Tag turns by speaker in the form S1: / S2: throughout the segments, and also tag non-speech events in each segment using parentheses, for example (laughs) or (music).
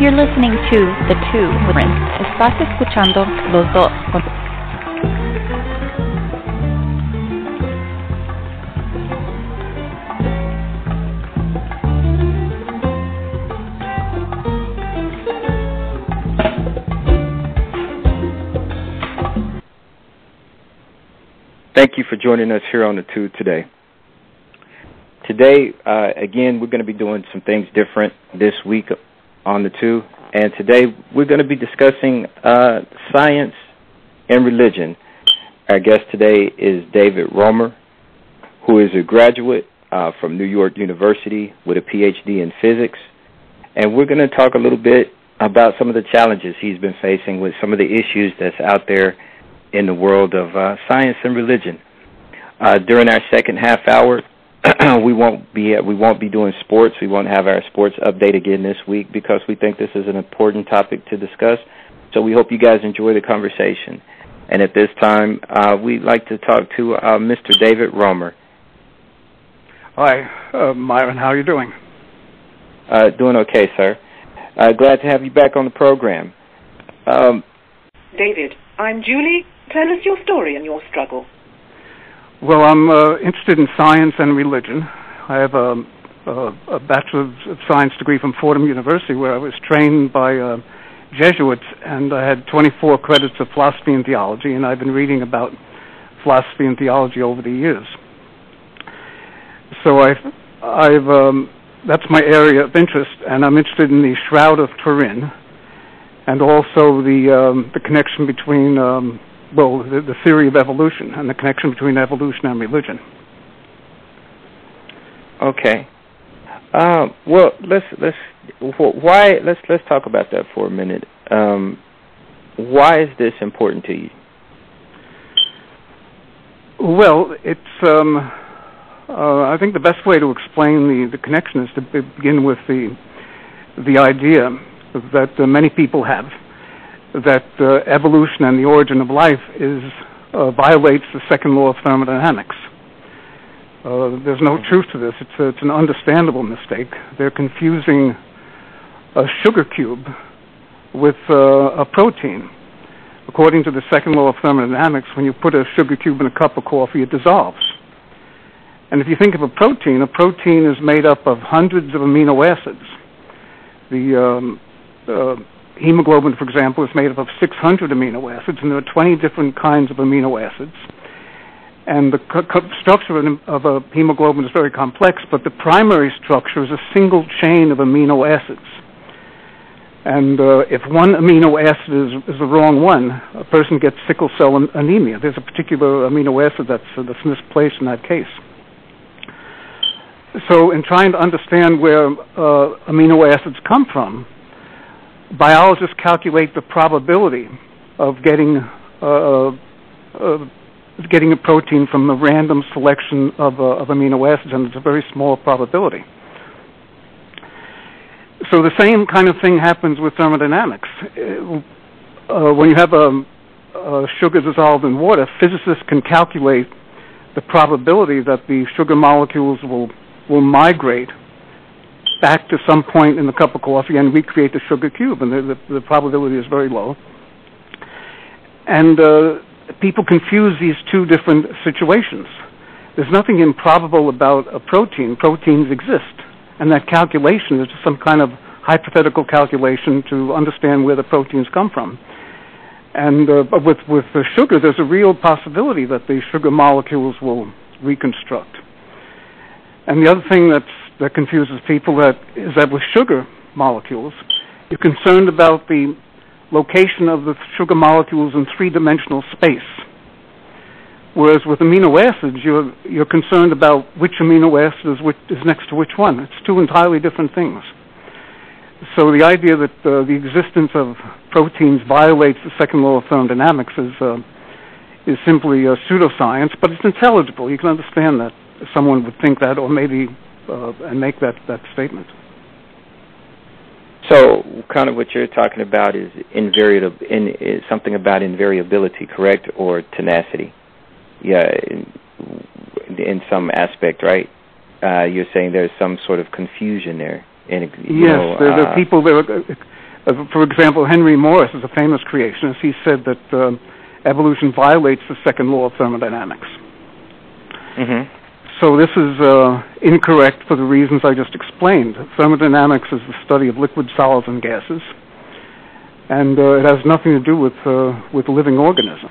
S1: You're listening to The Two with. Estás escuchando Los Dos.
S2: con Thank you for joining us here on The Two today. Today, uh, again, we're going to be doing some things different this week on The Two. And today, we're going to be discussing uh, science and religion. Our guest today is David Roemer, who is a graduate uh, from New York University with a PhD in physics. And we're going to talk a little bit about some of the challenges he's been facing with some of the issues that's out there in the world of uh, science and religion. Uh, during our second half hour, (clears throat) we won't be we won't be doing sports. We won't have our sports update again this week because we think this is an important topic to discuss. So we hope you guys enjoy the conversation. And at this time, uh, we'd like to talk to uh, Mr. David Roemer.
S3: Hi, uh, Myron. How are you doing?
S2: Uh, doing okay, sir. Uh, glad to have you back on the program. Um,
S4: David, I'm Julie. Tell us your story and your struggle.
S3: Well, I'm uh, interested in science and religion. I have a, a, a Bachelor of Science degree from Fordham University, where I was trained by uh, Jesuits, and I had 24 credits of philosophy and theology, and I've been reading about philosophy and theology over the years. So I've, I've um, that's my area of interest, and I'm interested in the Shroud of Turin, and also the um, the connection between um, well, the, the theory of evolution and the connection between evolution and religion.
S2: Okay. Uh, well, let's let's why let's let's talk about that for a minute. Um, why is this important to you?
S3: Well, it's um, uh, I think the best way to explain the, the connection is to begin with the the idea that uh, many people have that uh, evolution and the origin of life is uh, violates the second law of thermodynamics. Uh, there's no truth to this. It's, an understandable mistake. They're confusing a sugar cube with uh, a protein. According to the second law of thermodynamics, when you put a sugar cube in a cup of coffee, it dissolves. And if you think of a protein, a protein is made up of hundreds of amino acids. The um, uh, hemoglobin, for example, is made up of 600 amino acids, and there are 20 different kinds of amino acids. And the co- co- structure of, a hemoglobin is very complex, but the primary structure is a single chain of amino acids. And uh, if one amino acid is, is, the wrong one, a person gets sickle cell anemia. There's a particular amino acid that's, uh, that's misplaced in that case. So, in trying to understand where uh, amino acids come from, biologists calculate the probability of getting uh, uh, getting a protein from a random selection of, uh, of amino acids, and it's a very small probability. So the same kind of thing happens with thermodynamics. When you have sugar dissolved in water, physicists can calculate the probability that the sugar molecules will will migrate back to some point in the cup of coffee and recreate the sugar cube, and the, the, the probability is very low. And uh, people confuse these two different situations. There's nothing improbable about a protein. Proteins exist, and that calculation is just some kind of hypothetical calculation to understand where the proteins come from. And uh, with with the sugar, there's a real possibility that the sugar molecules will reconstruct. And the other thing that's that confuses people that is that with sugar molecules, you're concerned about the location of the sugar molecules in three-dimensional space. Whereas with amino acids, you're you're concerned about which amino acid is, which, is next to which one. It's two entirely different things. So the idea that uh, the existence of proteins violates the second law of thermodynamics is uh, is simply a pseudoscience, but it's intelligible. You can understand that someone would think that, or maybe and make that that statement.
S2: So, kind of what you're talking about is invariable, in, is something about invariability, correct, or tenacity? Yeah, in, in some aspect, right? Uh, you're saying there's some sort of confusion there.
S3: Yes, know, there, there are uh, people. There are, Uh, for example, Henry Morris is a famous creationist. He said that uh, evolution violates the second law of thermodynamics. So this is uh, incorrect for the reasons I just explained. Thermodynamics is the study of liquid, solids, and gases, and uh, it has nothing to do with uh, with living organism.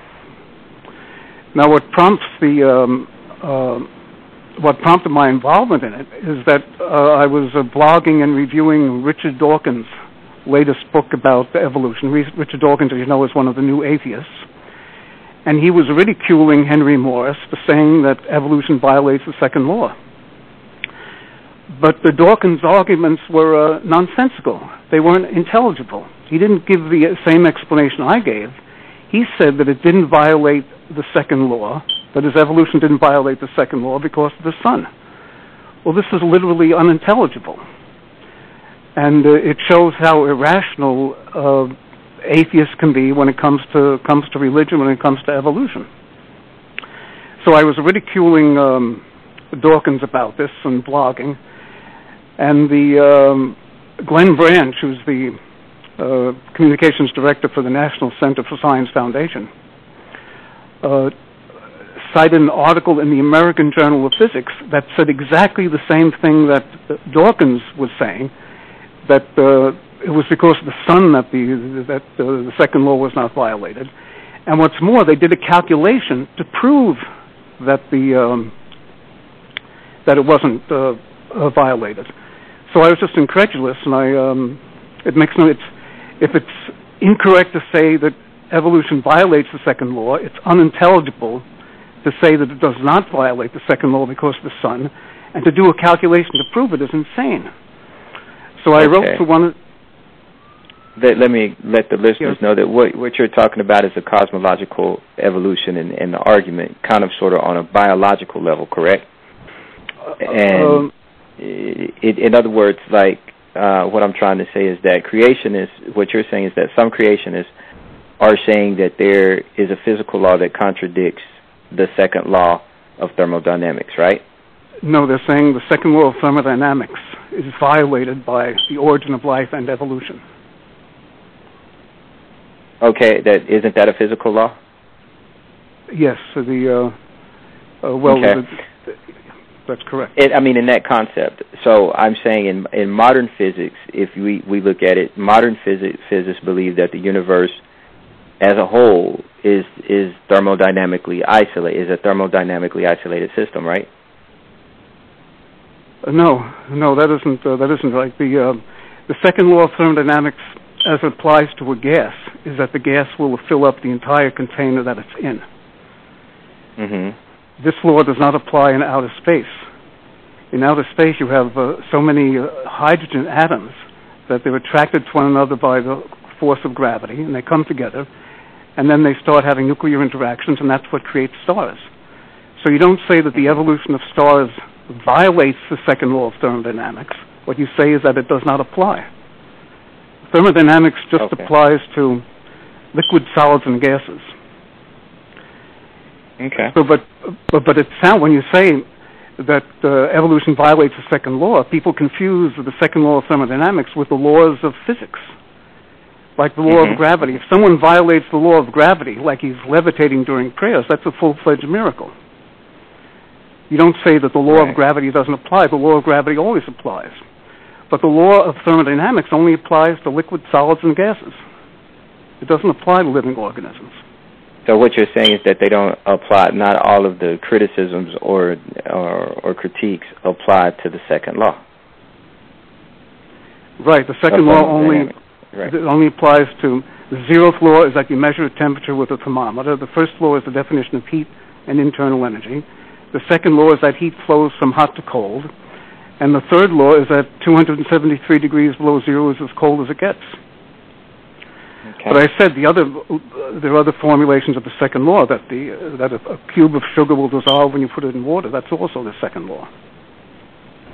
S3: Now, what prompts the um, uh, what prompted my involvement in it is that uh, I was uh, blogging and reviewing Richard Dawkins' latest book about evolution. Richard Dawkins, as you know, is one of the new atheists and he was ridiculing Henry Morris for saying that evolution violates the second law. But the Dawkins arguments were uh, nonsensical. They weren't intelligible. He didn't give the same explanation I gave. He said that it didn't violate the second law, that his evolution didn't violate the second law because of the sun. Well, this is literally unintelligible. And uh, it shows how irrational uh, atheists can be when it comes to comes to religion, when it comes to evolution. So I was ridiculing um, Dawkins about this and blogging, and the um, Glenn Branch, who's the uh, communications director for the National Center for Science Foundation, uh, cited an article in the American Journal of Physics that said exactly the same thing that Dawkins was saying, that uh, it was because of the sun that the that uh, the second law was not violated. And what's more, they did a calculation to prove that the um, that it wasn't uh, uh, violated. So I was just incredulous, and I um, it makes no it's if it's incorrect to say that evolution violates the second law, it's unintelligible to say that it does not violate the second law because of the sun, and to do a calculation to prove it is insane. So I wrote to one
S2: that, let me let the listeners know that what what you're talking about is a cosmological evolution and, and the argument, kind of sort of on a biological level, correct?
S3: Uh,
S2: and
S3: um,
S2: it, in other words, like uh, what I'm trying to say is that creationists, what you're saying is that some creationists are saying that there is a physical law that contradicts the second law of thermodynamics, right?
S3: No, they're saying the second law of thermodynamics is violated by the origin of life and evolution.
S2: Okay, that isn't that a physical law?
S3: Yes, so the uh, uh, well,
S2: okay.
S3: the, that's correct.
S2: It, I mean, in that concept. So I'm saying in in modern physics, if we we look at it, modern physics physicists believe that the universe as a whole is is thermodynamically isolated, is a thermodynamically isolated system, right?
S3: Uh, no, no, that isn't uh, that isn't right. The uh, the second law of thermodynamics as it applies to a gas is that the gas will fill up the entire container that it's in.
S2: Mm-hmm.
S3: This law does not apply in outer space. In outer space, you have uh, so many uh, hydrogen atoms that they're attracted to one another by the force of gravity, and they come together, and then they start having nuclear interactions, and that's what creates stars. So you don't say that the evolution of stars violates the second law of thermodynamics. What you say is that it does not apply. Thermodynamics just
S2: okay.
S3: applies to liquid, solids, and gases.
S2: Okay.
S3: So, but but but it sound when you say that uh, evolution violates the second law, people confuse the second law of thermodynamics with the laws of physics, like the law
S2: mm-hmm.
S3: of gravity. If someone violates the law of gravity, like he's levitating during prayers, that's a full-fledged miracle. You don't say that the law
S2: right.
S3: of gravity doesn't apply. The law of gravity always applies. But the law of thermodynamics only applies to liquid, solids, and gases. It doesn't apply to living organisms.
S2: So what you're saying is that they don't apply. Not all of the criticisms or or, or critiques apply to the second law.
S3: Right. The second law only
S2: right.
S3: it only applies to the zeroth law is that you measure a temperature with a thermometer. The first law is the definition of heat and internal energy. The second law is that heat flows from hot to cold. And the third law is that 273 degrees below zero is as cold as it gets.
S2: Okay.
S3: But I said the other uh, there are other formulations of the second law that the uh, that a, a, cube of sugar will dissolve when you put it in water. That's also the second law.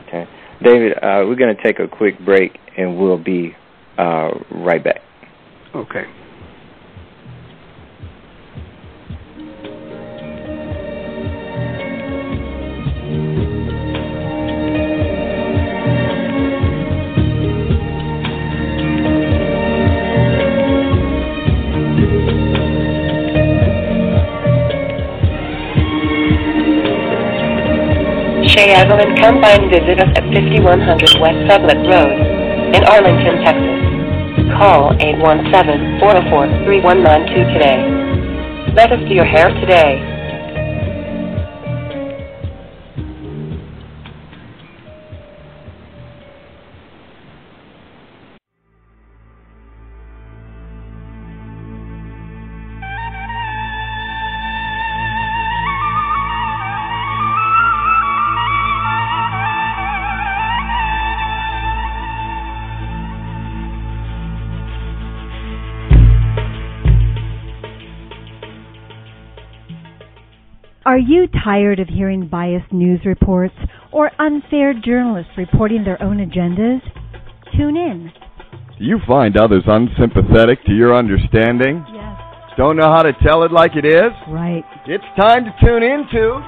S2: Okay, David, uh, we're going to take a quick break and we'll be uh, right back.
S3: Okay.
S5: Shea Evelyn, come by and visit us at 5100 West Sublett Road in Arlington, Texas. Call 817-404-3192 today. Let us do your hair today.
S6: Are you tired of hearing biased news reports or unfair journalists reporting their own agendas? Tune in.
S7: Do you find others unsympathetic to your understanding?
S6: Yes.
S7: Don't know how to tell it like it is?
S6: Right.
S7: It's time to tune into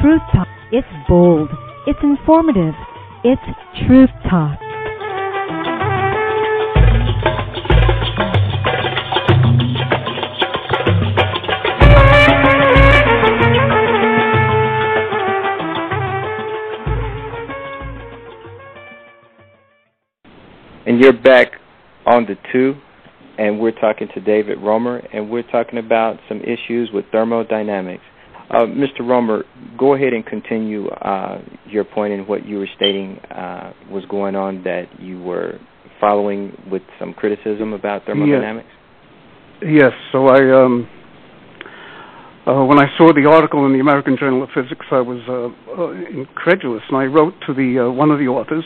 S6: Truth Talk. It's bold. It's informative. It's Truth Talk.
S2: And you're back on the two, and we're talking to David Roemer, and we're talking about some issues with thermodynamics. Uh, Mr. Roemer, go ahead and continue uh, your point in what you were stating uh, was going on that you were following with some criticism about thermodynamics.
S3: Yes. So I, um, uh, when I saw the article in the American Journal of Physics, I was uh, uh, incredulous, and I wrote to the uh, one of the authors,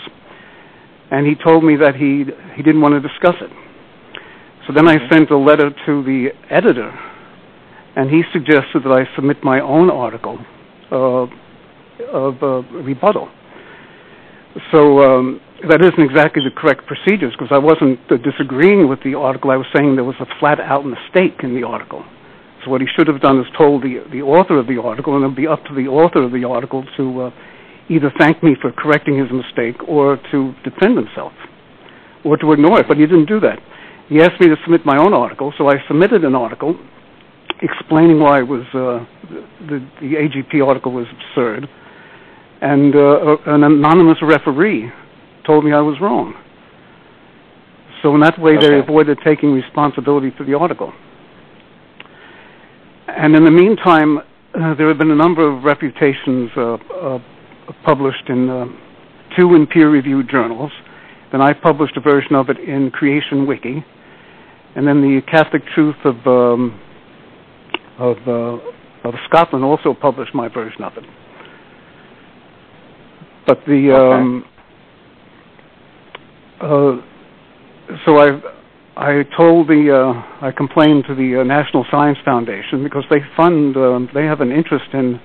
S3: and he told me that he he didn't want to discuss it. So then I sent a letter to the editor, and he suggested that I submit my own article uh, of uh, rebuttal. So um, that isn't exactly the correct procedures because I wasn't uh, disagreeing with the article. I was saying there was a flat out mistake in the article. So what he should have done is told the the author of the article, and it would be up to the author of the article to uh, either thank me for correcting his mistake or to defend himself or to ignore it. But he didn't do that. He asked me to submit my own article, so I submitted an article explaining why it was uh, the, the AJP article was absurd, and uh, an anonymous referee told me I was wrong. So in that way, they avoided taking responsibility for the article. And in the meantime, uh, there have been a number of reputations uh, uh, published in uh, two in peer-reviewed journals. Then I published a version of it in Creation Wiki, and then the Catholic Truth of um, of, uh, of Scotland also published my version of it. But the
S2: Okay.
S3: um, uh, so I I told the uh, I complained to the uh, National Science Foundation because they fund um, they have an interest in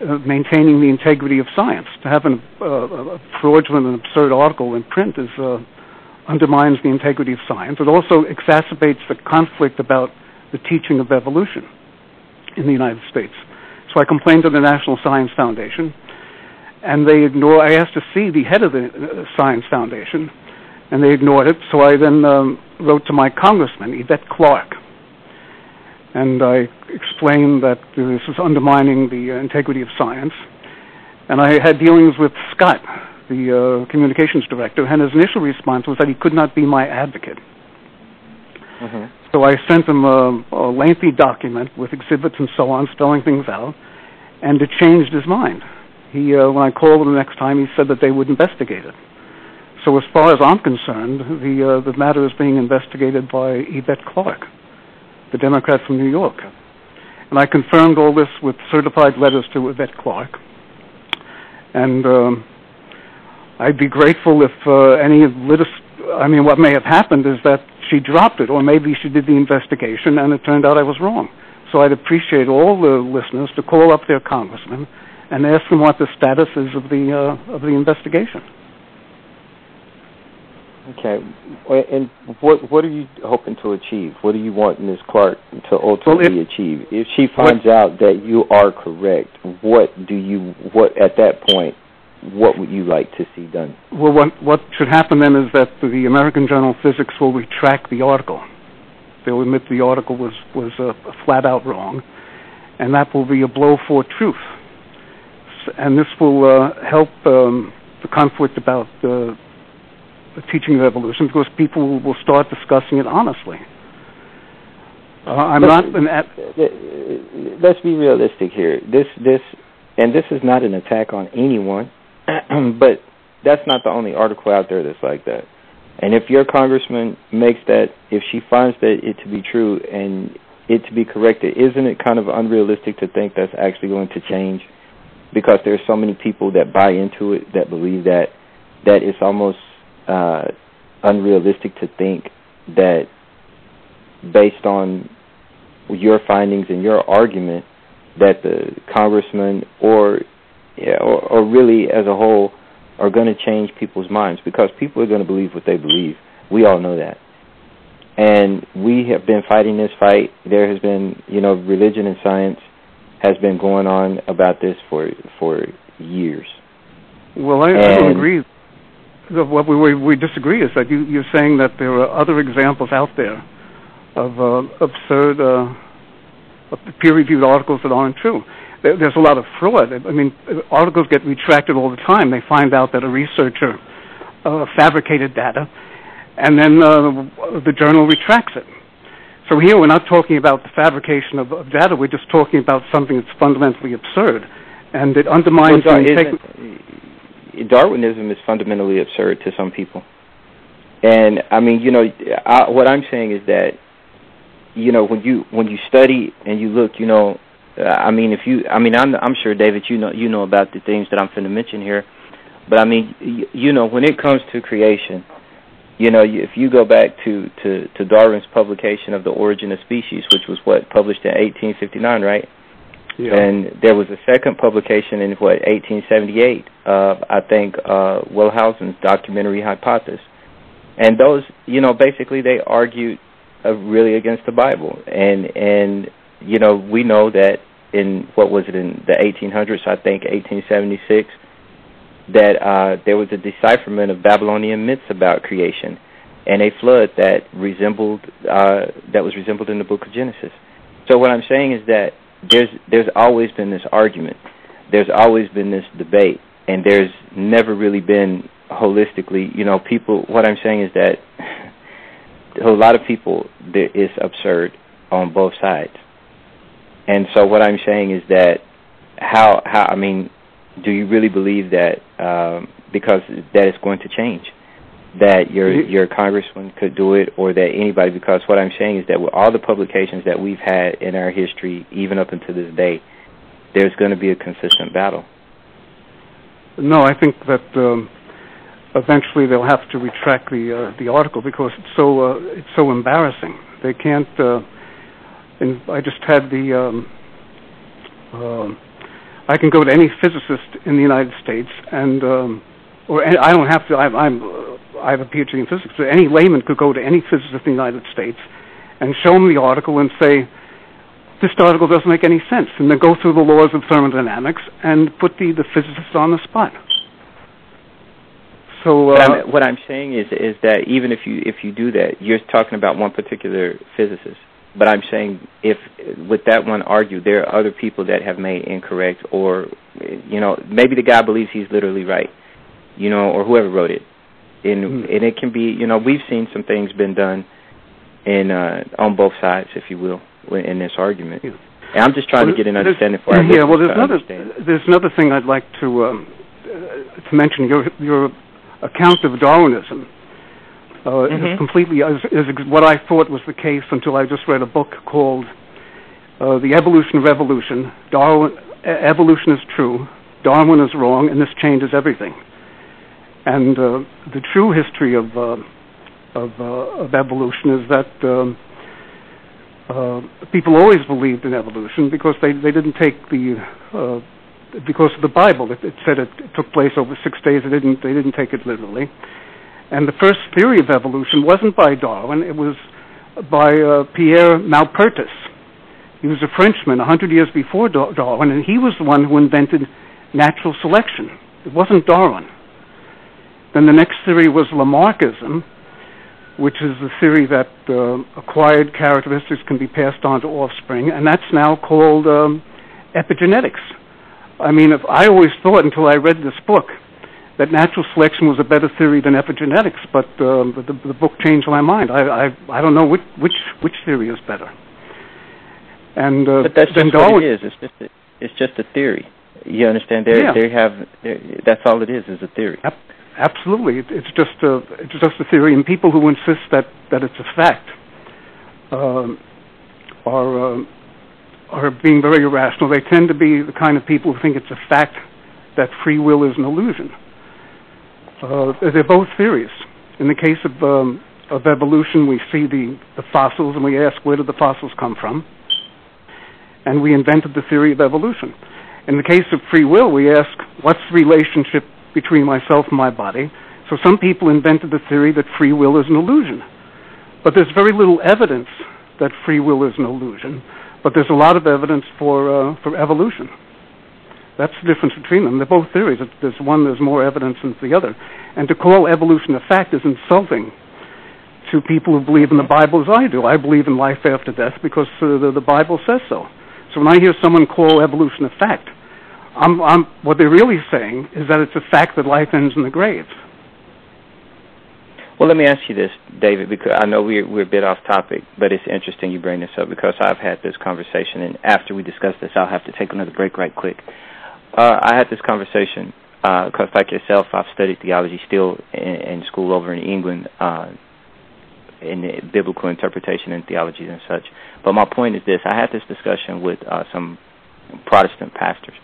S3: uh, maintaining the integrity of science. To have an, uh, a fraudulent and absurd article in print is uh, undermines the integrity of science. It also exacerbates the conflict about the teaching of evolution in the United States. So I complained to the National Science Foundation, and they ignored. I asked to see the head of the uh, Science Foundation, and they ignored it. So I then um, wrote to my congressman, Yvette Clarke, and I explained that this is undermining the uh, integrity of science. And I had dealings with Scott, the uh, communications director, and his initial response was that he could not be my advocate.
S2: Mhm.
S3: So I sent him a, a lengthy document with exhibits and so on, spelling things out, and it changed his mind. He, uh, when I called him the next time, he said that they would investigate it. So as far as I'm concerned, the uh, the matter is being investigated by Yvette Clarke, the Democrat from New York, and I confirmed all this with certified letters to Yvette Clarke. And um, I'd be grateful if uh, any of litis- I mean, what may have happened is that she dropped it, or maybe she did the investigation and it turned out I was wrong. So I'd appreciate all the listeners to call up their congressman and ask them what the status is of the uh, of the investigation.
S2: Okay. And what what are you hoping to achieve? What do you want Ms. Clarke to ultimately achieve? If she finds out that you are correct, what do you what at that point? What would you like to see done?
S3: Well, what what should happen then is that the American Journal of Physics will retract the article. They'll admit the article was was uh, flat out wrong, and that will be a blow for truth. and this will uh, help um, the conflict about uh, the teaching of evolution because people will start discussing it honestly. Uh, I'm
S2: But-
S3: not an at-
S2: let's be realistic here. This this and this is not an attack on anyone, (clears throat) but that's not the only article out there that's like that. And if your congressman makes that, if she finds that it to be true and it to be corrected, isn't it kind of unrealistic to think that's actually going to change? Because there's so many people that buy into it, that believe that, that it's almost uh, unrealistic to think that based on your findings and your argument that the congressman or yeah, or, or really as a whole are going to change people's minds because people are going to believe what they believe. We all know that. And we have been fighting this fight. There has been, you know, religion and science has been going on about this for for years.
S3: well, I, I don't agree. The- What we, we disagree is that you, you're saying that there are other examples out there of uh, absurd uh, of peer-reviewed articles that aren't true. There, there's a lot of fraud. I mean, articles get retracted all the time. They find out that a researcher uh, fabricated data, and then uh, the journal retracts it. So here we're not talking about the fabrication of, of data. We're just talking about something that's fundamentally absurd, and it undermines
S2: Well,
S3: the integrity.
S2: Darwinism is fundamentally absurd to some people. And I mean, you know, I, what I'm saying is that, you know, when you when you study and you look, you know, I mean, if you, I mean, I'm I'm sure David, you know, you know about the things that I'm going to mention here, but I mean, you, you know, when it comes to creation, you know, if you go back to to to Darwin's publication of the Origin of Species, which was what published in 1859, right?
S3: Yeah.
S2: And there was a second publication in what 1878 of I think uh, Wellhausen's documentary Hypothesis, and those you know basically they argued uh, really against the Bible, and and you know we know that in what was it in the 1800s I think 1876 that uh, there was a decipherment of Babylonian myths about creation and a flood that resembled uh, that was resembled in the Book of Genesis. So what I'm saying is that there's there's always been this argument, there's always been this debate, and there's never really been holistically, you know, people. What I'm saying is that (laughs) a lot of people there is absurd on both sides, and so what I'm saying is that how how I mean, do you really believe that um, because that is going to change? That your your congressman could do it or that anybody because what I'm saying is that with all the publications that we've had in our history even up until this day there's going to be a consistent battle
S3: No, I think that um, eventually they'll have to retract the uh, the article because it's so uh, it's so embarrassing. They can't. Uh, and I just had the. Um, um I can go to any physicist in the United States and, um, or I don't have to. I'm, I'm I have a PhD in physics. Any layman could go to any physicist in the United States and show him the article and say, this article doesn't make any sense, and then go through the laws of thermodynamics and put the, the physicist on the spot. So, uh,
S2: I'm, what I'm saying is is that even if you if you do that, you're talking about one particular physicist. But I'm saying if with that one argue, there are other people that have made incorrect, or you know maybe the guy believes he's literally right, you know, or whoever wrote it, and
S3: Hmm.
S2: and it can be you know we've seen some things been done in uh, on both sides, if you will, in this argument.
S3: Yeah.
S2: And I'm just trying
S3: Well,
S2: to get an understanding for our
S3: yeah. Well, there's another
S2: understand.
S3: there's another thing I'd like to um, uh, to mention. Your your account of Darwinism uh,
S2: Mhm.
S3: is completely is, is what I thought was the case until I just read a book called uh, "The Evolution of Evolution." Darwin evolution is true, Darwin is wrong, and this changes everything. And uh, the true history of uh, of, uh, of evolution is that. Um, people always believed in evolution because they, they didn't take the because of the Bible. It, said it, took place over six days. They didn't they didn't take it literally. And the first theory of evolution wasn't by Darwin. It was by Pierre Maupertuis. He was a Frenchman a hundred years before Darwin, and he was the one who invented natural selection. It wasn't Darwin. Then the next theory was Lamarckism, which is the theory that uh, acquired characteristics can be passed on to offspring, and that's now called um, epigenetics. I mean, if I always thought until I read this book that natural selection was a better theory than epigenetics, but uh, the, the book changed my mind. I, I, I don't know which, which, which theory is better. And uh,
S2: but that's just what it is. It's just a, it's just a theory. You understand? They
S3: Yeah.
S2: they have that's all it is is a theory.
S3: Ab- absolutely, it, it's just a it's just a theory, and people who insist that that it's a fact um, are uh, are being very irrational. They tend to be the kind of people who think it's a fact that free will is an illusion. Uh, they're both theories. In the case of um, of evolution, we see the, the fossils and we ask where did the fossils come from, and we invented the theory of evolution. In the case of free will, we ask what's the relationship between myself and my body. So some people invented the theory that free will is an illusion, but there's very little evidence that free will is an illusion. But there's a lot of evidence for uh, for evolution. That's the difference between them. They're both theories. There's one there's more evidence than the other. And to call evolution a fact is insulting to people who believe in the Bible as I do. I believe in life after death because uh, the, the Bible says so. So when I hear someone call evolution a fact, what they're really saying is that it's a fact that life ends in the grave.
S2: Well, let me ask you this, David, because I know we're we're a bit off topic, but it's interesting you bring this up because I've had this conversation, and after we discuss this, I'll have to take another break right quick. Uh, I had this conversation because, like yourself, I've studied theology still in, in school over in England, uh, in biblical interpretation and theology and such. But my point is this: I had this discussion with uh, some Protestant pastors,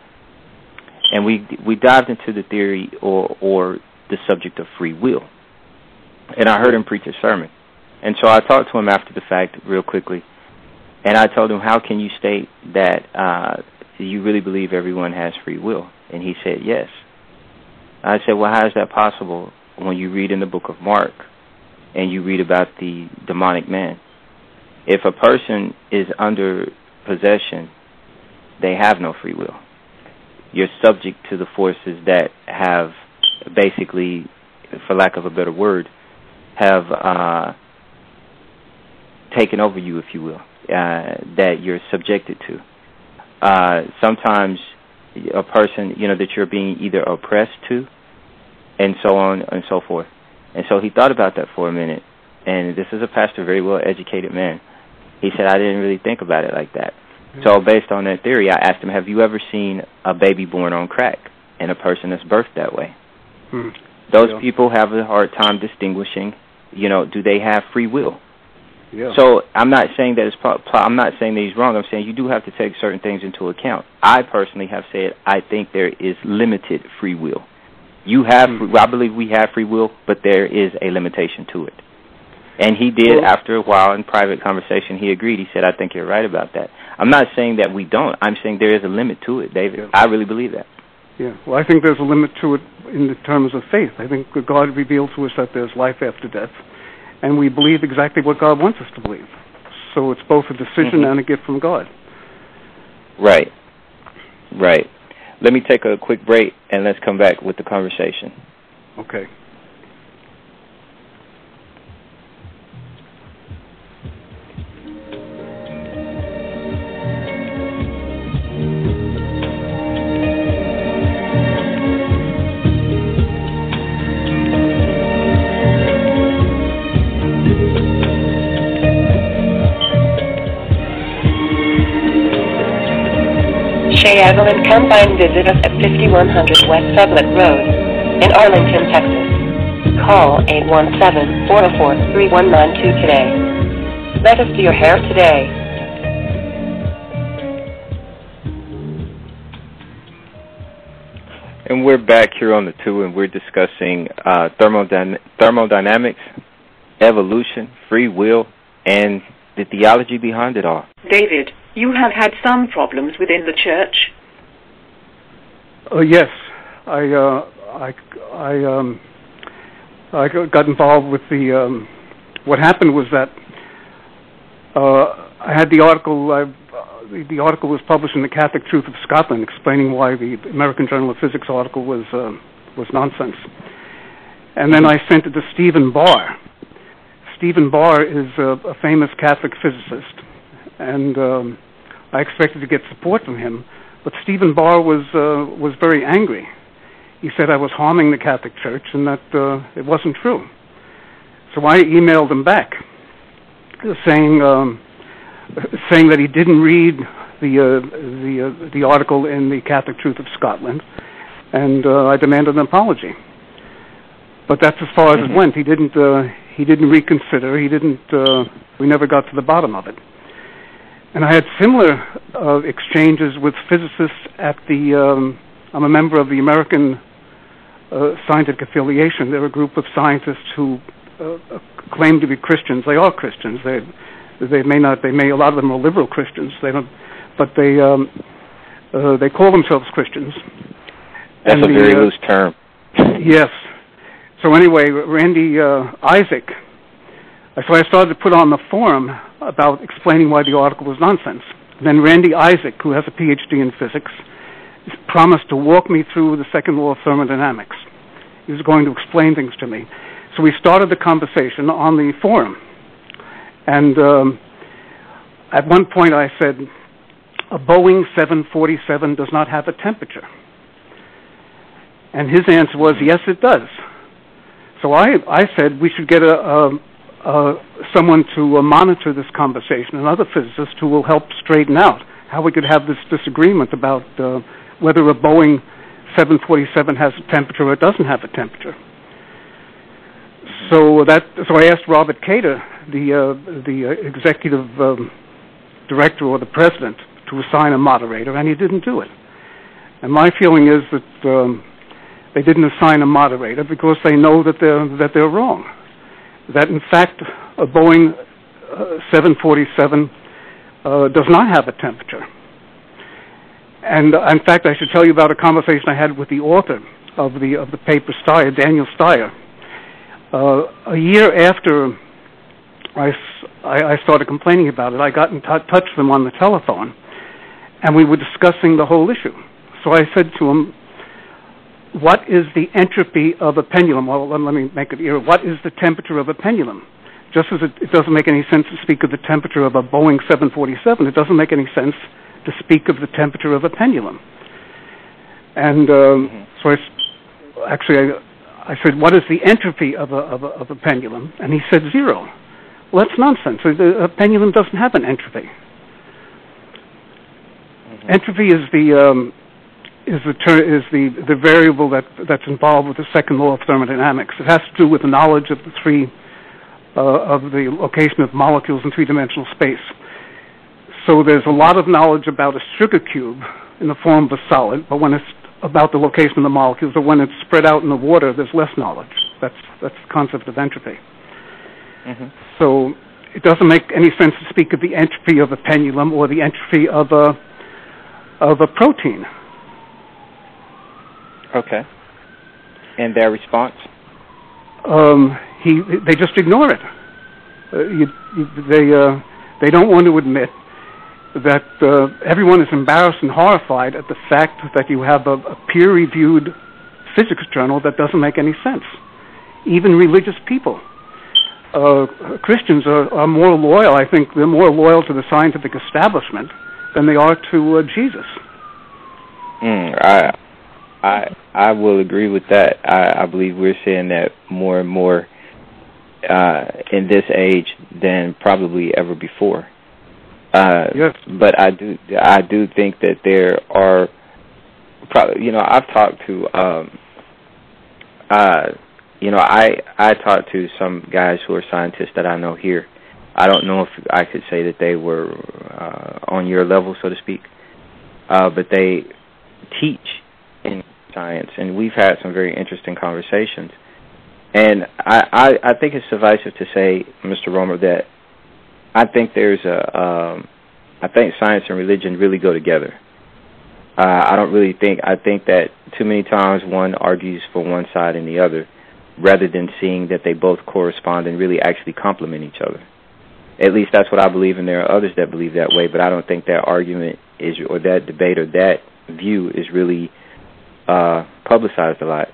S2: and we we dived into the theory or or the subject of free will and I heard him preach a sermon. And so I talked to him after the fact real quickly, and I told him, "How can you state that uh, you really believe everyone has free will?" And he said, "Yes." I said, "Well, how is that possible when you read in the book of Mark and you read about the demonic man? If a person is under possession, they have no free will. You're subject to the forces that have basically, for lack of a better word, have uh, taken over you, if you will, uh, that you're subjected to. Uh, sometimes a person, you know, that you're being either oppressed to, and so on and so forth. And so he thought about that for a minute, and this is a pastor, very well educated man. He said, I didn't really think about it like that. So based on that theory, I asked him, have you ever seen a baby born on crack and a person that's birthed that way?
S3: Hmm.
S2: Those
S3: Yeah.
S2: people have a hard time distinguishing, you know, do they have free will?
S3: Yeah.
S2: So I'm not saying that it's pro- I'm not saying that he's wrong. I'm saying you do have to take certain things into account. I personally have said I think there is limited free will. You have,
S3: Hmm.
S2: I believe we have free will, but there is a limitation to it. And he did after a while in private conversation. He agreed. He said, "I think you're right about that." I'm not saying that we don't. I'm saying there is a limit to it, David.
S3: Yeah.
S2: I really believe that.
S3: Yeah, well, I think there's a limit to it in the terms of faith. I think God revealed to us that there's life after death, and we believe exactly what God wants us to believe. So it's both a decision
S2: Mhm.
S3: and a gift from God.
S2: Right. Right. Let me take a quick break and let's come back with the conversation.
S3: Okay.
S5: Shay Evelyn, come by and visit us at 5100 West Sublett Road in Arlington, Texas. Call 817-404-3192 today. Let us do your hair today.
S2: And we're back here on the two, and we're discussing uh, thermodyn- thermodynamics, evolution, free will, and the theology behind it all.
S4: David, you have had some problems within the church.
S3: Uh, yes, I uh, I I um I got involved with the um, what happened was that uh, I had the article the article was published in the Catholic Truth of Scotland explaining why the American Journal of Physics article was uh, was nonsense, and then I sent it to Stephen Barr. Stephen Barr is a, a famous Catholic physicist, and um, I expected to get support from him. But Stephen Barr was uh, was very angry. He said I was harming the Catholic Church and that uh, it wasn't true. So I emailed him back, saying um, saying that he didn't read the uh, the uh, the article in the Catholic Truth of Scotland, and uh, I demanded an apology. But that's as far as it went. He didn't uh, he didn't reconsider. He didn't. Uh, we never got to the bottom of it. And I had similar uh, exchanges with physicists at the. Um, I'm a member of the American uh, Scientific Affiliation. They're a group of scientists who uh, claim to be Christians. They are Christians. They they may not. They may. A lot of them are liberal Christians. They don't. But they um, uh, they call themselves Christians.
S2: That's a very loose term. (laughs)
S3: Yes. So anyway, Randy uh, Isaac. So I started to put on the forum about explaining why the article was nonsense. Then Randy Isaac, who has a PhD in physics, promised to walk me through the second law of thermodynamics. He was going to explain things to me. So we started the conversation on the forum. And um, at one point I said, a Boeing 747 does not have a temperature. And his answer was, yes, it does. So I, I said we should get a, a, someone to uh, monitor this conversation, another physicist who will help straighten out how we could have this disagreement about uh, whether a Boeing 747 has a temperature or doesn't have a temperature. So I asked Robert Cater, the uh, the uh, executive um, director or the president, to assign a moderator, and he didn't do it. And my feeling is that um, they didn't assign a moderator because they know that they're that they're wrong. That in fact a Boeing uh, 747 uh, does not have a temperature. And uh, in fact, I should tell you about a conversation I had with the author of the of the paper Styer, Daniel Styer. A year after I started complaining about it, I got in touch with him on the telephone, and we were discussing the whole issue. So I said to him, what is the entropy of a pendulum? Well, let, me make it clear. What is the temperature of a pendulum? Just as it, doesn't make any sense to speak of the temperature of a Boeing 747, it doesn't make any sense to speak of the temperature of a pendulum. And um, so I s- actually I, I said, what is the entropy of a, of a of a pendulum? And he said zero. Well, that's nonsense. A, a pendulum doesn't have an entropy. Entropy is the um, is the ter- is the the variable that that's involved with the second law of thermodynamics. It has to do with the knowledge of the three uh, of the location of molecules in three-dimensional space. So there's a lot of knowledge about a sugar cube in the form of a solid, but when it's about the location of the molecules, or when it's spread out in the water, there's less knowledge. That's that's the concept of entropy.
S2: hmm
S3: So it doesn't make any sense to speak of the entropy of a pendulum or the entropy of a of a protein.
S2: Okay. And their response?
S3: um, he they just ignore it. Uh, you, they uh, they don't want to admit that uh, everyone is embarrassed and horrified at the fact that you have a, a peer-reviewed physics journal that doesn't make any sense. Even religious people, uh, Christians are, are more loyal. I think they're more loyal to the scientific establishment than they are to uh, Jesus.
S2: Mm, I I I will agree with that. I, I believe we're seeing that more and more uh, in this age than probably ever before. Uh,
S3: Yes.
S2: But I do I do think that there are probably you know I've talked to um, uh, you know I I talked to some guys who are scientists that I know here. I don't know if I could say that they were uh, on your level, so to speak, uh, but they teach science, and we've had some very interesting conversations. And I, I, I think it's sufficient to say, Mr. Roemer, that I think there's a, um, I think science and religion really go together. Uh, I don't really think, I think that too many times one argues for one side and the other, rather than seeing that they both correspond and really actually complement each other. At least that's what I believe, and there are others that believe that way. But I don't think that argument is, or that debate, or that view is really uh, publicized a lot.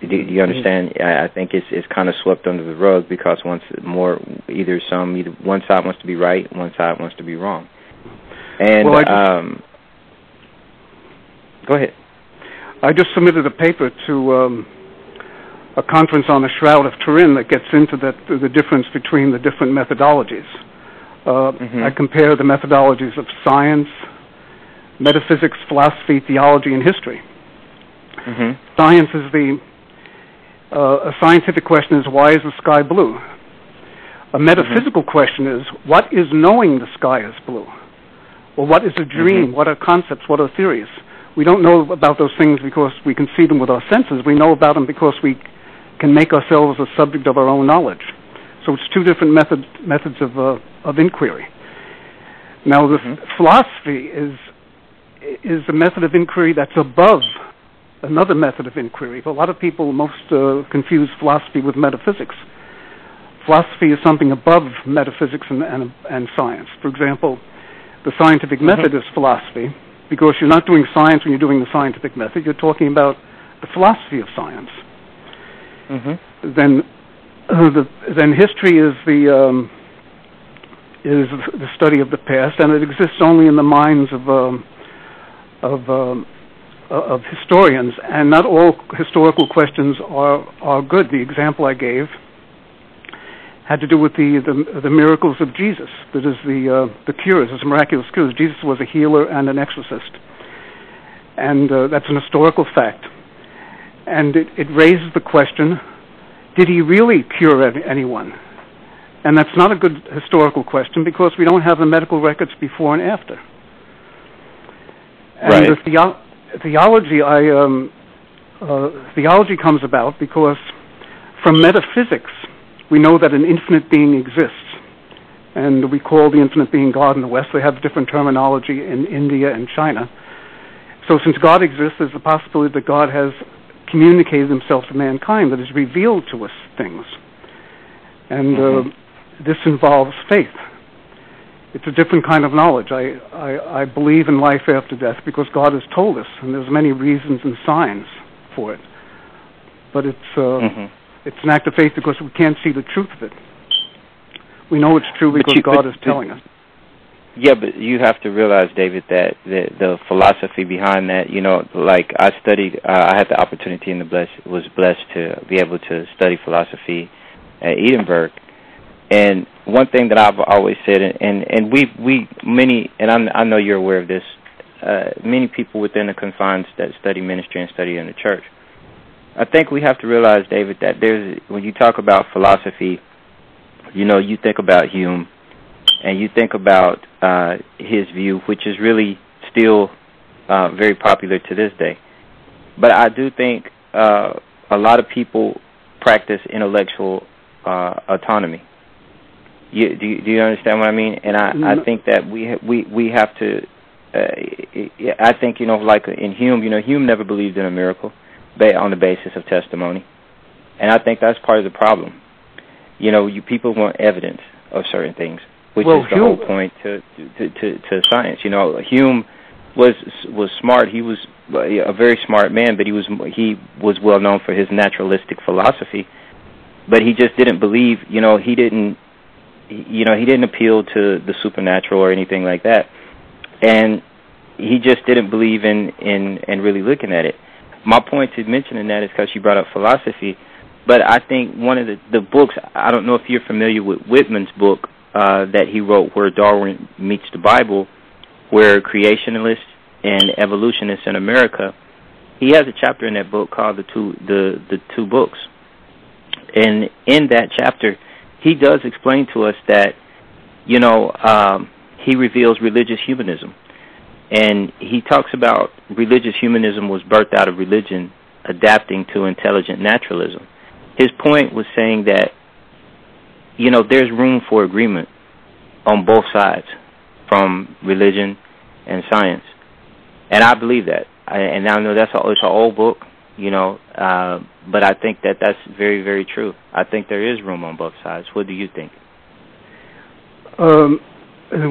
S2: Do, do you understand? I, I think it's it's kind of swept under the rug because once more, either some either one side wants to be right, one side wants to be wrong, and
S3: Well, just-
S2: um, Go ahead.
S3: I just submitted a paper to um, a conference on the Shroud of Turin that gets into that the difference between the different methodologies. Uh,
S2: Mhm.
S3: I compare the methodologies of science, metaphysics, philosophy, theology, and history.
S2: Hmm
S3: Science is the uh, a scientific question is why is the sky blue? A metaphysical question is what is knowing the sky is blue? Or what is a dream?
S2: Mhm.
S3: What are concepts? What are theories? We don't know about those things because we can see them with our senses. We know about them because we can make ourselves a subject of our own knowledge. So it's two different method, methods of, uh, of inquiry. Now, the
S2: Mhm.
S3: philosophy is is a method of inquiry that's above another method of inquiry. A lot of people most uh, confuse philosophy with metaphysics. Philosophy is something above metaphysics and, and, and science. For example, the scientific
S2: Mhm.
S3: method is philosophy because you're not doing science when you're doing the scientific method. You're talking about the philosophy of science.
S2: hmm
S3: Then, uh, the, then history is the um, is the study of the past, and it exists only in the minds of um, of um, of historians, and not all historical questions are are good. The example I gave had to do with the miracles of Jesus. That is the uh, the cures, the miraculous cures. Jesus was a healer and an exorcist, and uh, that's an historical fact. And it, it raises the question: Did he really cure any- anyone? And that's not a good historical question because we don't have the medical records before and after. And
S2: Right.
S3: The theo- theology, I um, uh, theology comes about because from metaphysics we know that an infinite being exists, and we call the infinite being God in the West. They have different terminology in India and China. So, since God exists, there's the possibility that God has communicated Himself to mankind, that has revealed to us things, and
S2: Mhm.
S3: uh, this involves faith it's a different kind of knowledge. I, I, I believe in life after death because God has told us, and there's many reasons and signs for it. But it's uh,
S2: hmm
S3: it's an act of faith because we can't see the truth of it. We know it's true because
S2: you-
S3: God
S2: but-
S3: is telling us.
S2: Yeah, but you have to realize, David, that the, the philosophy behind that, you know, like I studied, uh, I had the opportunity and the bless was blessed to be able to study philosophy at Edinburgh. And one thing that I've always said, and and, and we we many, and I'm, I know you're aware of this, uh, many people within the confines that study ministry and study in the church. I think we have to realize, David, that there's when you talk about philosophy, you know, you think about Hume, and you think about uh, his view, which is really still uh, very popular to this day. But I do think uh, a lot of people practice intellectual uh, autonomy. You, do, you, do you understand what I mean? And I, I think that we ha- we we have to. Uh, I think you know, like in Hume, you know, Hume never believed in a miracle, ba- on the basis of testimony, and I think that's part of the problem. You know, you people want evidence of certain things, which
S3: Well,
S2: is the whole
S3: Hume-
S2: point to, to to to science. You know, Hume was was smart. He was a very smart man, but he was he was well known for his naturalistic philosophy. But he just didn't believe. You know, he didn't. You know, he didn't appeal to the supernatural or anything like that, and he just didn't believe in in in really looking at it. My point to mentioning that is because you brought up philosophy, but I think one of the the books. I don't know if you're familiar with Witham's book uh, that he wrote, where Darwin meets the Bible, where creationalists and evolutionists in America. He has a chapter in that book called the two the the two books, and in that chapter, he does explain to us that, you know, um, he reveals religious humanism, and he talks about religious humanism was birthed out of religion adapting to intelligent naturalism. His point was saying that, you know, there's room for agreement on both sides, from religion and science, and I believe that. I, and I know that's a, it's an old book, you know, uh, but I think that that's very, very true. I think there is room on both sides. What do you think?
S3: Um,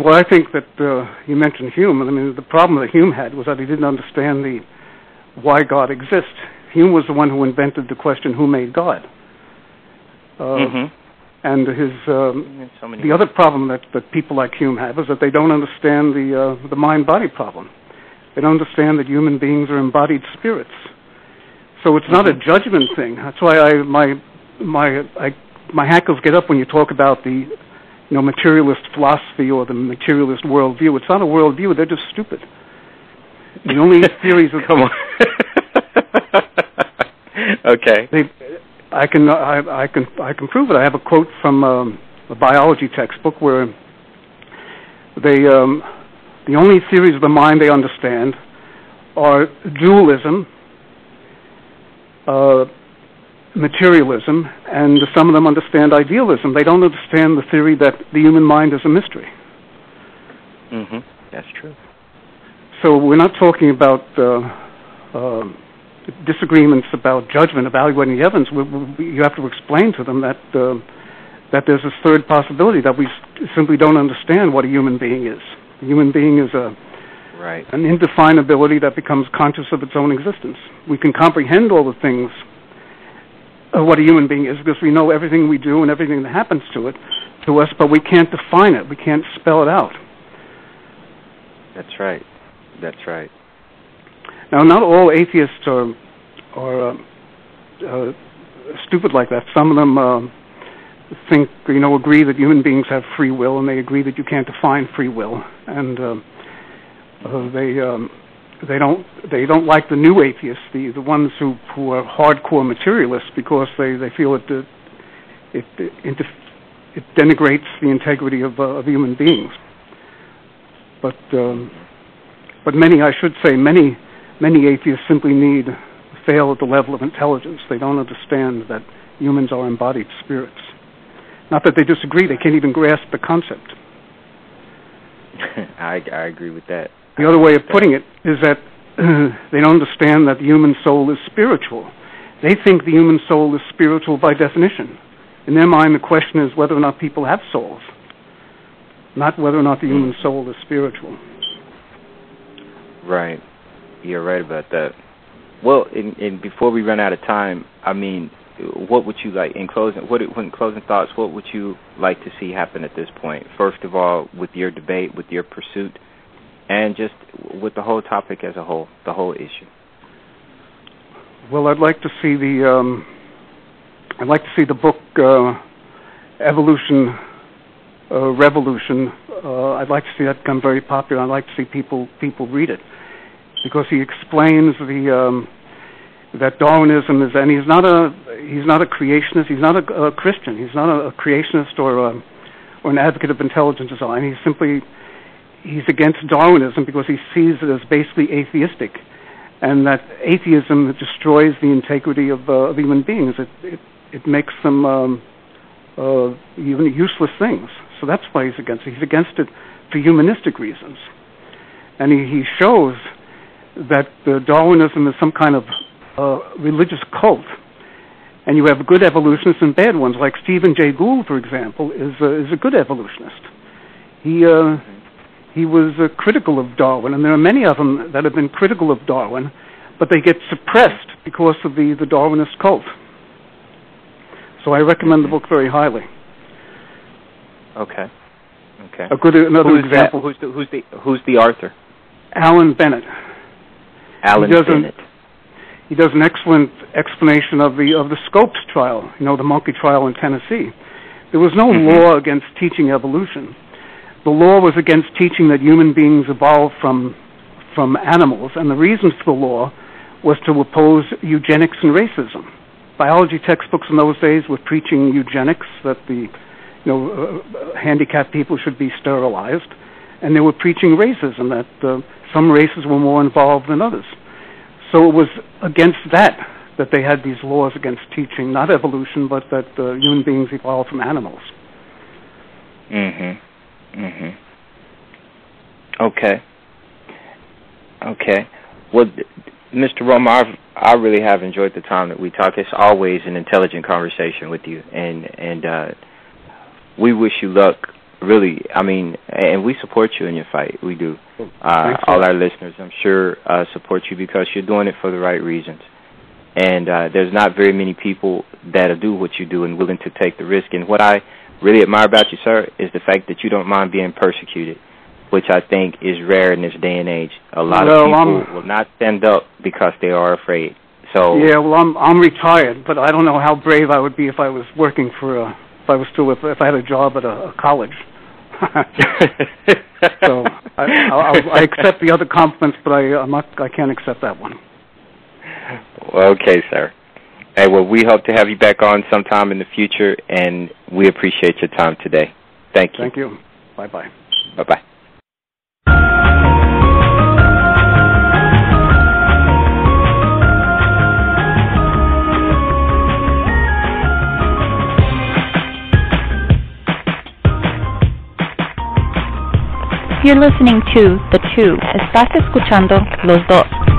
S3: well, I think that uh, you mentioned Hume. I mean, the problem that Hume had was that he didn't understand the why God exists. Hume was the one who invented the question, "Who made God?" Uh,
S2: mm-hmm.
S3: And his um,
S2: So many
S3: the other problem that, that people like Hume have is that they don't understand the uh, the mind body problem. They don't understand that human beings are embodied spirits. So it's not a
S2: Mm-hmm.
S3: judgment thing. That's why I my my I, my hackles get up when you talk about the you know materialist philosophy or the materialist worldview. It's not a worldview. They're just stupid. The only (laughs) theories of
S2: Come on. (laughs) okay.
S3: I can I, I can I can prove it. I have a quote from um, a biology textbook where they um, the only theories of the mind they understand are dualism, materialism, and some of them understand idealism. They don't understand the theory that the human mind is a mystery.
S2: Mhm. That's true.
S3: So we're not talking about uh, uh, disagreements about judgment, evaluating the evidence. We, we, you have to explain to them that uh, that there's this third possibility that we s- simply don't understand what a human being is. A human being is a
S2: Right.
S3: an indefinability that becomes conscious of its own existence. We can comprehend all the things of what a human being is because we know everything we do and everything that happens to it to us, but we can't define it. We can't spell it out.
S2: That's right. That's right.
S3: Now, not all atheists are are uh, uh, stupid like that. Some of them uh, think, you know, agree that human beings have free will, and they agree that you can't define free will, and uh, they um, they don't they don't like the new atheists, the the ones who who are hardcore materialists, because they they feel it uh, it it, it, it denigrates the integrity of uh, of human beings. But um, but many, I should say, many many atheists simply need fail at the level of intelligence. They don't understand that humans are embodied spirits. Not that they disagree; they can't even grasp the concept. (laughs)
S2: I I agree with that.
S3: The other way of putting it is that (clears throat) they don't understand that the human soul is spiritual. They think the human soul is spiritual by definition. In their mind, the question is whether or not people have souls, not whether or not the human soul is spiritual.
S2: Right. You're right about that. Well, and, and before we run out of time, I mean, what would you like in closing? What in closing thoughts? What would you like to see happen at this point? First of all, with your debate, with your pursuit, and just with the whole topic as a whole, the whole issue.
S3: Well, I'd like to see the um, I'd like to see the book uh, Evolution uh, Revolution. Uh, I'd like to see that become very popular. I'd like to see people people read it because he explains the um, that Darwinism is, and he's not a he's not a creationist. He's not a, a Christian. He's not a, a creationist or a, or an advocate of intelligent design. He's simply he's against Darwinism because he sees it as basically atheistic, and that atheism destroys the integrity of, uh, of human beings. It, it it makes them um, uh, even useless things. So that's why he's against it. He's against it for humanistic reasons, and he, he shows that uh, Darwinism is some kind of uh, religious cult. And you have good evolutionists and bad ones, like Stephen Jay Gould, for example, is uh, is a good evolutionist. He uh, he was uh, critical of Darwin, and there are many of them that have been critical of Darwin, but they get suppressed because of the, the Darwinist cult. So I recommend the book very highly.
S2: Okay. Okay.
S3: A good another
S2: who's
S3: example,
S2: That? Who's the who's the who's the author?
S3: Alan Bennett.
S2: Alan
S3: he
S2: Bennett.
S3: He does an excellent explanation of the of the Scopes trial, you know, the monkey trial in Tennessee. There was no
S2: Mhm.
S3: law against teaching evolution. The law was against teaching that human beings evolved from from animals, and the reason for the law was to oppose eugenics and racism. Biology textbooks in those days were preaching eugenics, that the you know uh, handicapped people should be sterilized, and they were preaching racism that uh, some races were more involved than others. So it was against that that they had these laws against teaching not evolution, but that uh, human beings evolved from animals.
S2: Mm Mhm. Mhm. Okay. Okay. Well, Mr. Roemer, I've, I really have enjoyed the time that we talk. It's always an intelligent conversation with you, and and uh, we wish you luck. Really, I mean, and we support you in your fight. We do. Uh, all our listeners, I'm sure, uh, support you because you're doing it for the right reasons. And uh, there's not very many people that do what you do and willing to take the risk. And what I really admire about you, sir, is the fact that you don't mind being persecuted which I think is rare in this day and age. A lot
S3: Well,
S2: of people
S3: I'm-
S2: will not stand up because they are afraid. So
S3: Yeah, well, I'm I'm retired, but I don't know how brave I would be if I was working for a if I was still if, if I had a job at a, a college. (laughs) so I, I, I accept the other compliments, but I I'm not I can't accept that one.
S2: okay, sir. Hey, well, we hope to have you back on sometime in the future, and we appreciate your time today. Thank you.
S3: Thank you. Bye bye.
S2: Bye bye.
S1: You're listening to The Two. Estás escuchando Los Dos.